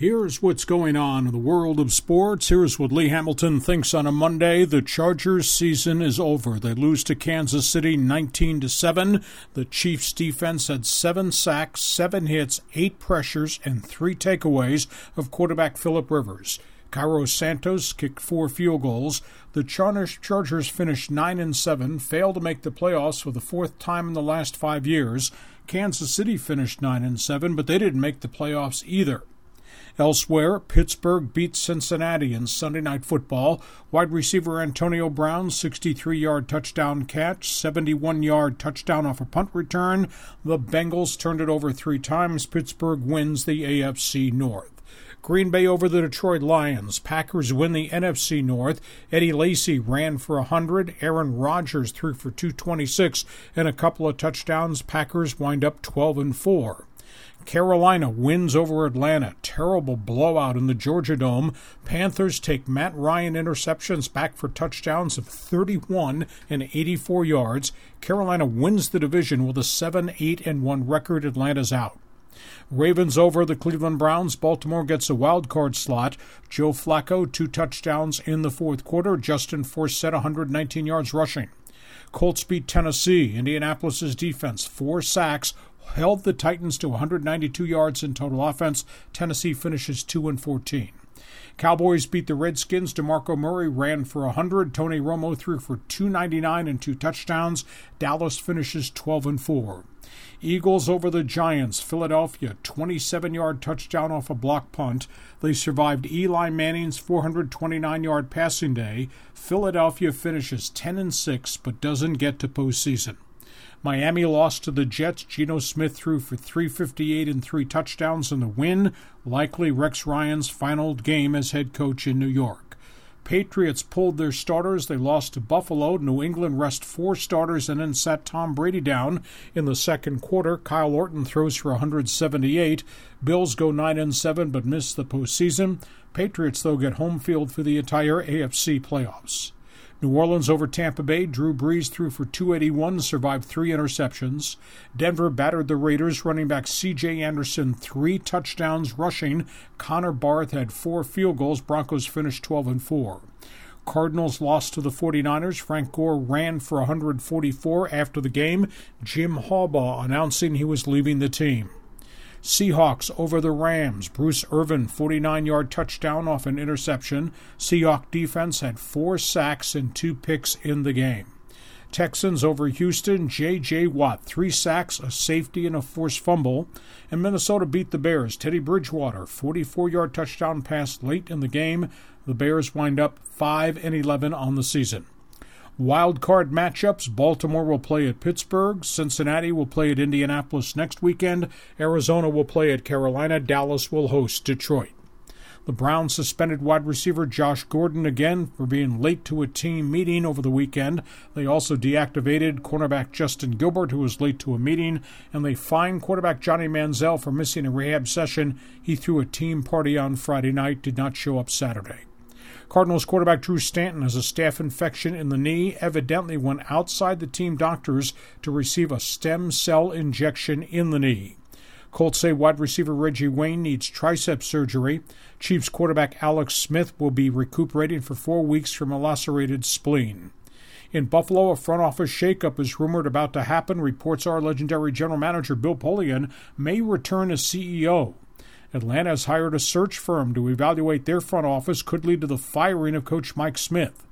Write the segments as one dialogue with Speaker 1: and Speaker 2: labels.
Speaker 1: Here's what's going on in the world of sports. Here's what Lee Hamilton thinks on a Monday. The Chargers season is over. They lose to Kansas City 19 to 7. The Chiefs defense had 7 sacks, 7 hits, 8 pressures and 3 takeaways of quarterback Philip Rivers. Cairo Santos kicked 4 field goals. The Chargers finished 9 and 7, failed to make the playoffs for the fourth time in the last 5 years. Kansas City finished 9 and 7, but they didn't make the playoffs either. Elsewhere, Pittsburgh beat Cincinnati in Sunday Night Football. Wide receiver Antonio Brown's 63 yard touchdown catch, 71 yard touchdown off a punt return. The Bengals turned it over three times. Pittsburgh wins the AFC North. Green Bay over the Detroit Lions. Packers win the NFC North. Eddie Lacy ran for 100. Aaron Rodgers threw for 226 and a couple of touchdowns. Packers wind up 12 and 4. Carolina wins over Atlanta. Terrible blowout in the Georgia Dome. Panthers take Matt Ryan interceptions back for touchdowns of 31 and 84 yards. Carolina wins the division with a 7 8 and 1 record. Atlanta's out. Ravens over the Cleveland Browns. Baltimore gets a wild card slot. Joe Flacco, two touchdowns in the fourth quarter. Justin Forsett, 119 yards rushing. Colts beat Tennessee. Indianapolis's defense, four sacks, held the Titans to 192 yards in total offense. Tennessee finishes 2 and 14. Cowboys beat the Redskins. DeMarco Murray ran for 100. Tony Romo threw for 299 and two touchdowns. Dallas finishes 12 and 4. Eagles over the Giants. Philadelphia, 27 yard touchdown off a block punt. They survived Eli Manning's 429 yard passing day. Philadelphia finishes 10 and 6 but doesn't get to postseason. Miami lost to the Jets. Geno Smith threw for 358 and three touchdowns in the win, likely Rex Ryan's final game as head coach in New York. Patriots pulled their starters. They lost to Buffalo. New England rest four starters and then sat Tom Brady down in the second quarter. Kyle Orton throws for 178. Bills go 9 and 7 but miss the postseason. Patriots, though, get home field for the entire AFC playoffs. New Orleans over Tampa Bay. Drew Brees threw for 281, survived three interceptions. Denver battered the Raiders. Running back C.J. Anderson, three touchdowns rushing. Connor Barth had four field goals. Broncos finished 12 and 4. Cardinals lost to the 49ers. Frank Gore ran for 144 after the game. Jim Harbaugh announcing he was leaving the team. Seahawks over the Rams. Bruce Irvin, 49 yard touchdown off an interception. Seahawk defense had four sacks and two picks in the game. Texans over Houston. J.J. Watt, three sacks, a safety, and a forced fumble. And Minnesota beat the Bears. Teddy Bridgewater, 44 yard touchdown pass late in the game. The Bears wind up 5 and 11 on the season. Wild card matchups Baltimore will play at Pittsburgh, Cincinnati will play at Indianapolis next weekend, Arizona will play at Carolina, Dallas will host Detroit. The Browns suspended wide receiver Josh Gordon again for being late to a team meeting over the weekend. They also deactivated cornerback Justin Gilbert, who was late to a meeting, and they fined quarterback Johnny Manziel for missing a rehab session. He threw a team party on Friday night, did not show up Saturday. Cardinals quarterback Drew Stanton has a staph infection in the knee, evidently went outside the team doctors to receive a stem cell injection in the knee. Colts say wide receiver Reggie Wayne needs tricep surgery. Chiefs quarterback Alex Smith will be recuperating for four weeks from a lacerated spleen. In Buffalo, a front office shakeup is rumored about to happen. Reports are legendary general manager Bill Polian may return as CEO. Atlanta has hired a search firm to evaluate their front office, could lead to the firing of coach Mike Smith.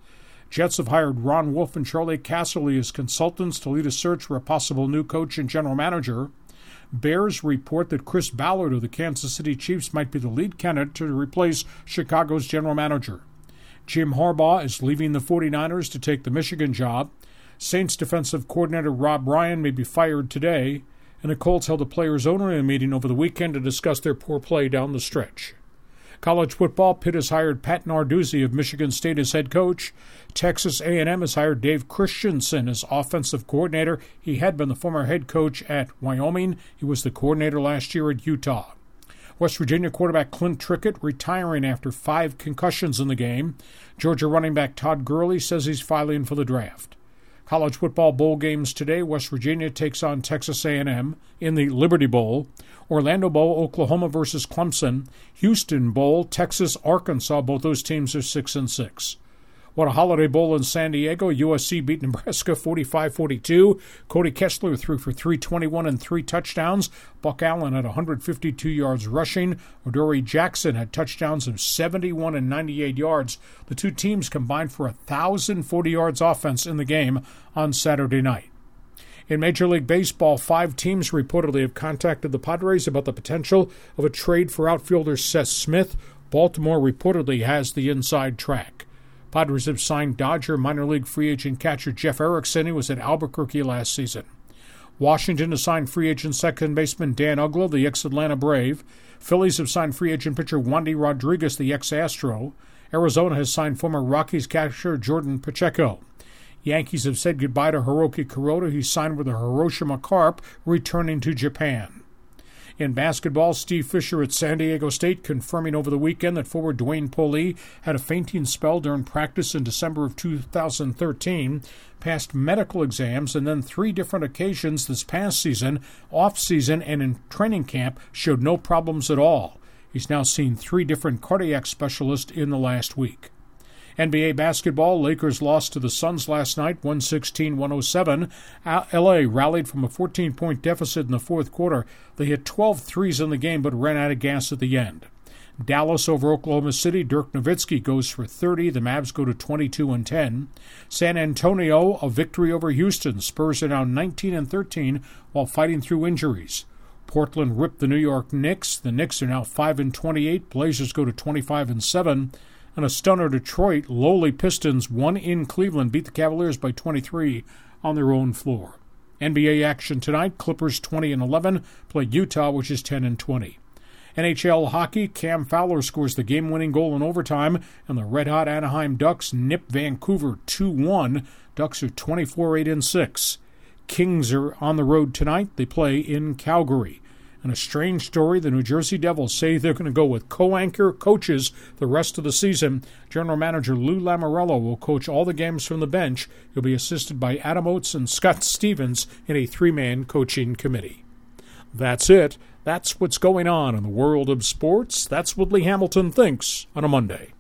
Speaker 1: Jets have hired Ron Wolf and Charlie Casserly as consultants to lead a search for a possible new coach and general manager. Bears report that Chris Ballard of the Kansas City Chiefs might be the lead candidate to replace Chicago's general manager. Jim Harbaugh is leaving the 49ers to take the Michigan job. Saints defensive coordinator Rob Ryan may be fired today and the Colts held a players' only meeting over the weekend to discuss their poor play down the stretch. College football, Pitt has hired Pat Narduzzi of Michigan State as head coach. Texas A&M has hired Dave Christensen as offensive coordinator. He had been the former head coach at Wyoming. He was the coordinator last year at Utah. West Virginia quarterback Clint Trickett retiring after five concussions in the game. Georgia running back Todd Gurley says he's filing for the draft. College football bowl games today. West Virginia takes on Texas A&M in the Liberty Bowl. Orlando Bowl, Oklahoma versus Clemson. Houston Bowl, Texas, Arkansas. Both those teams are six and six. What a Holiday Bowl in San Diego. USC beat Nebraska 45 42. Cody Kessler threw for 321 and three touchdowns. Buck Allen had 152 yards rushing. Adoree' Jackson had touchdowns of 71 and 98 yards. The two teams combined for 1,040 yards offense in the game on Saturday night. In Major League Baseball, five teams reportedly have contacted the Padres about the potential of a trade for outfielder Seth Smith. Baltimore reportedly has the inside track. Padres have signed Dodger minor league free agent catcher Jeff Erickson, who was at Albuquerque last season. Washington has signed free agent second baseman Dan Uggla, the ex Atlanta Brave. Phillies have signed free agent pitcher Wandy Rodriguez, the ex Astro. Arizona has signed former Rockies catcher Jordan Pacheco. Yankees have said goodbye to Hiroki Kuroda, who signed with the Hiroshima Carp, returning to Japan. In basketball, Steve Fisher at San Diego State confirming over the weekend that forward Dwayne Polee had a fainting spell during practice in December of 2013, passed medical exams, and then three different occasions this past season, off season, and in training camp showed no problems at all. He's now seen three different cardiac specialists in the last week. NBA basketball, Lakers lost to the Suns last night, 116 107. LA rallied from a 14 point deficit in the fourth quarter. They hit 12 threes in the game but ran out of gas at the end. Dallas over Oklahoma City. Dirk Nowitzki goes for 30. The Mavs go to 22 and 10. San Antonio a victory over Houston. Spurs are now 19 and 13 while fighting through injuries. Portland ripped the New York Knicks. The Knicks are now 5 and 28. Blazers go to 25 and 7 and a stunner Detroit lowly Pistons won in Cleveland beat the Cavaliers by 23 on their own floor. NBA action tonight: Clippers 20 and 11 play Utah, which is 10 and 20. NHL hockey: Cam Fowler scores the game-winning goal in overtime, and the red-hot Anaheim Ducks nip Vancouver 2-1. Ducks are 24-8 and 6. Kings are on the road tonight. They play in Calgary. And a strange story the New Jersey Devils say they're going to go with co anchor coaches the rest of the season. General Manager Lou Lamoriello will coach all the games from the bench. He'll be assisted by Adam Oates and Scott Stevens in a three man coaching committee. That's it. That's what's going on in the world of sports. That's what Lee Hamilton thinks on a Monday.